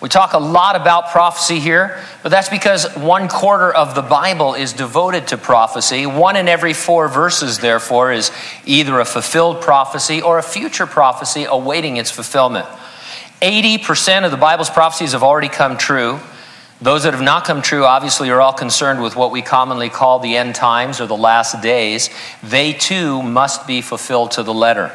We talk a lot about prophecy here, but that's because one quarter of the Bible is devoted to prophecy. One in every four verses, therefore, is either a fulfilled prophecy or a future prophecy awaiting its fulfillment. 80% of the Bible's prophecies have already come true. Those that have not come true obviously are all concerned with what we commonly call the end times or the last days. They too must be fulfilled to the letter.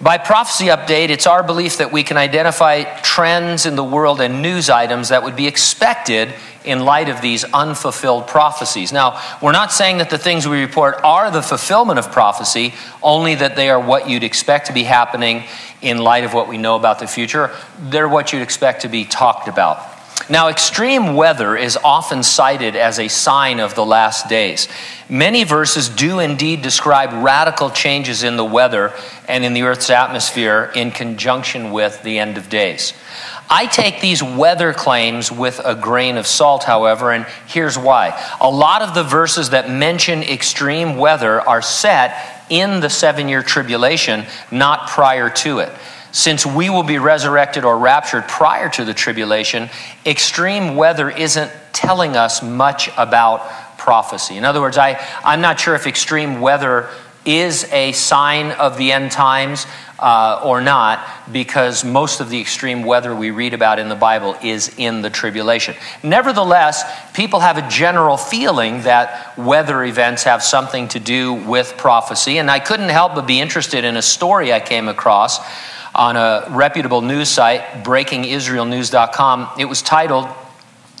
By prophecy update, it's our belief that we can identify trends in the world and news items that would be expected in light of these unfulfilled prophecies. Now, we're not saying that the things we report are the fulfillment of prophecy, only that they are what you'd expect to be happening in light of what we know about the future. They're what you'd expect to be talked about. Now, extreme weather is often cited as a sign of the last days. Many verses do indeed describe radical changes in the weather and in the Earth's atmosphere in conjunction with the end of days. I take these weather claims with a grain of salt, however, and here's why. A lot of the verses that mention extreme weather are set in the seven year tribulation, not prior to it since we will be resurrected or raptured prior to the tribulation, extreme weather isn't telling us much about prophecy. In other words, I, I'm not sure if extreme weather is a sign of the end times uh, or not, because most of the extreme weather we read about in the Bible is in the tribulation. Nevertheless, people have a general feeling that weather events have something to do with prophecy, and I couldn't help but be interested in a story I came across on a reputable news site, breakingisraelnews.com. It was titled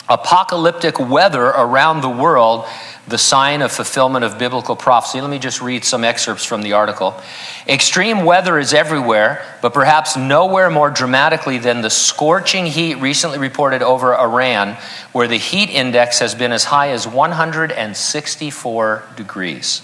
Apocalyptic Weather Around the World the sign of fulfillment of biblical prophecy. Let me just read some excerpts from the article. Extreme weather is everywhere, but perhaps nowhere more dramatically than the scorching heat recently reported over Iran, where the heat index has been as high as 164 degrees.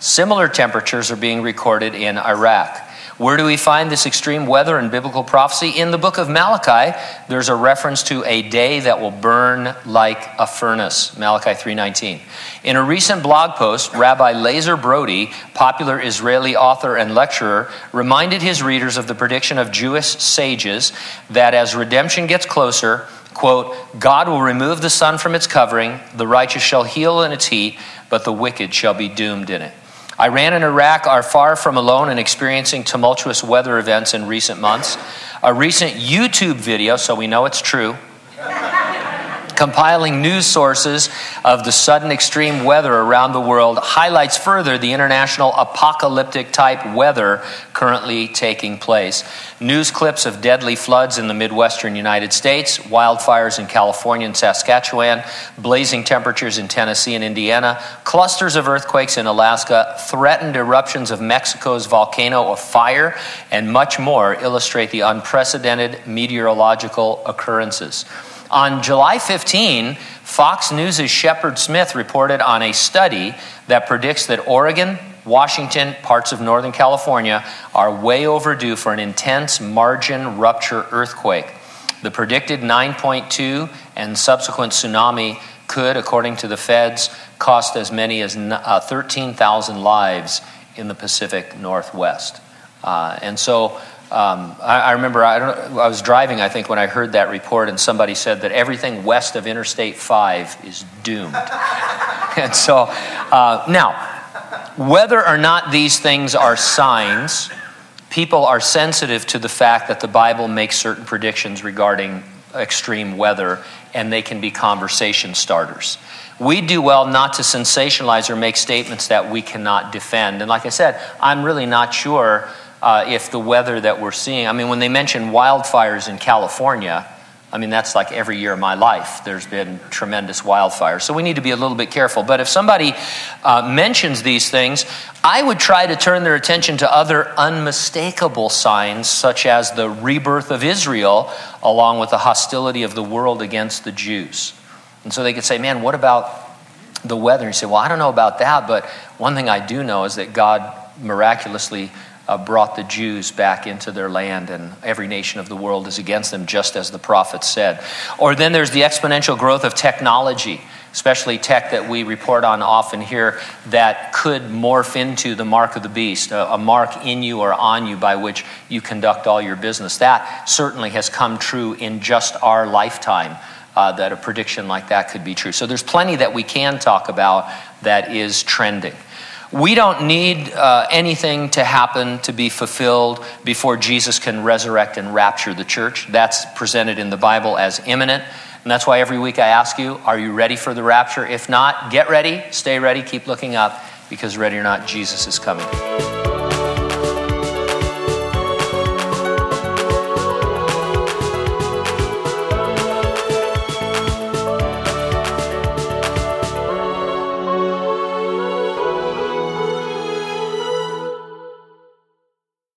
Similar temperatures are being recorded in Iraq. Where do we find this extreme weather in biblical prophecy? In the book of Malachi, there's a reference to a day that will burn like a furnace, Malachi 3:19. In a recent blog post, Rabbi Lazer Brody, popular Israeli author and lecturer, reminded his readers of the prediction of Jewish sages that as redemption gets closer, quote, God will remove the sun from its covering, the righteous shall heal in its heat, but the wicked shall be doomed in it. Iran and Iraq are far from alone in experiencing tumultuous weather events in recent months. A recent YouTube video, so we know it's true, compiling news sources of the sudden extreme weather around the world highlights further the international apocalyptic type weather currently taking place. News clips of deadly floods in the Midwestern United States, wildfires in California and Saskatchewan, blazing temperatures in Tennessee and Indiana, clusters of earthquakes in Alaska, threatened eruptions of Mexico's volcano of fire, and much more illustrate the unprecedented meteorological occurrences. On July 15, Fox News' Shepard Smith reported on a study that predicts that Oregon, Washington, parts of Northern California are way overdue for an intense margin rupture earthquake. The predicted 9.2 and subsequent tsunami could, according to the feds, cost as many as uh, 13,000 lives in the Pacific Northwest. Uh, and so um, I, I, remember I, I, was driving, I think, when I heard that report, and somebody said that everything west of Interstate 5 is doomed. and so, uh, now, whether or not these things are signs, people are sensitive to the fact that the Bible makes certain predictions regarding extreme weather, and they can be conversation starters. We do well not to sensationalize or make statements that we cannot defend. And like I said, I'm really not sure uh, if the weather that we're seeing, I mean, when they mention wildfires in California, I mean, that's like every year of my life. There's been tremendous wildfires. So we need to be a little bit careful. But if somebody uh, mentions these things, I would try to turn their attention to other unmistakable signs, such as the rebirth of Israel, along with the hostility of the world against the Jews. And so they could say, man, what about the weather? And you say, well, I don't know about that, but one thing I do know is that God miraculously uh, brought the Jews back into their land, and every nation of the world is against them, just as the prophet said. Or then there's the exponential growth of technology. especially tech that we report on often here, that could morph into the mark of the beast, a, a, mark in you or on you by which you conduct all your business. That certainly has come true in just our lifetime. Uh, that a prediction like that could be true. So there's plenty that we can talk about that is trending. We don't need uh, anything to happen to be fulfilled before Jesus can resurrect and rapture the church. That's presented in the Bible as imminent. And that's why every week I ask you, are you ready for the rapture? If not, get ready, stay ready, keep looking up, because ready or not, Jesus is coming.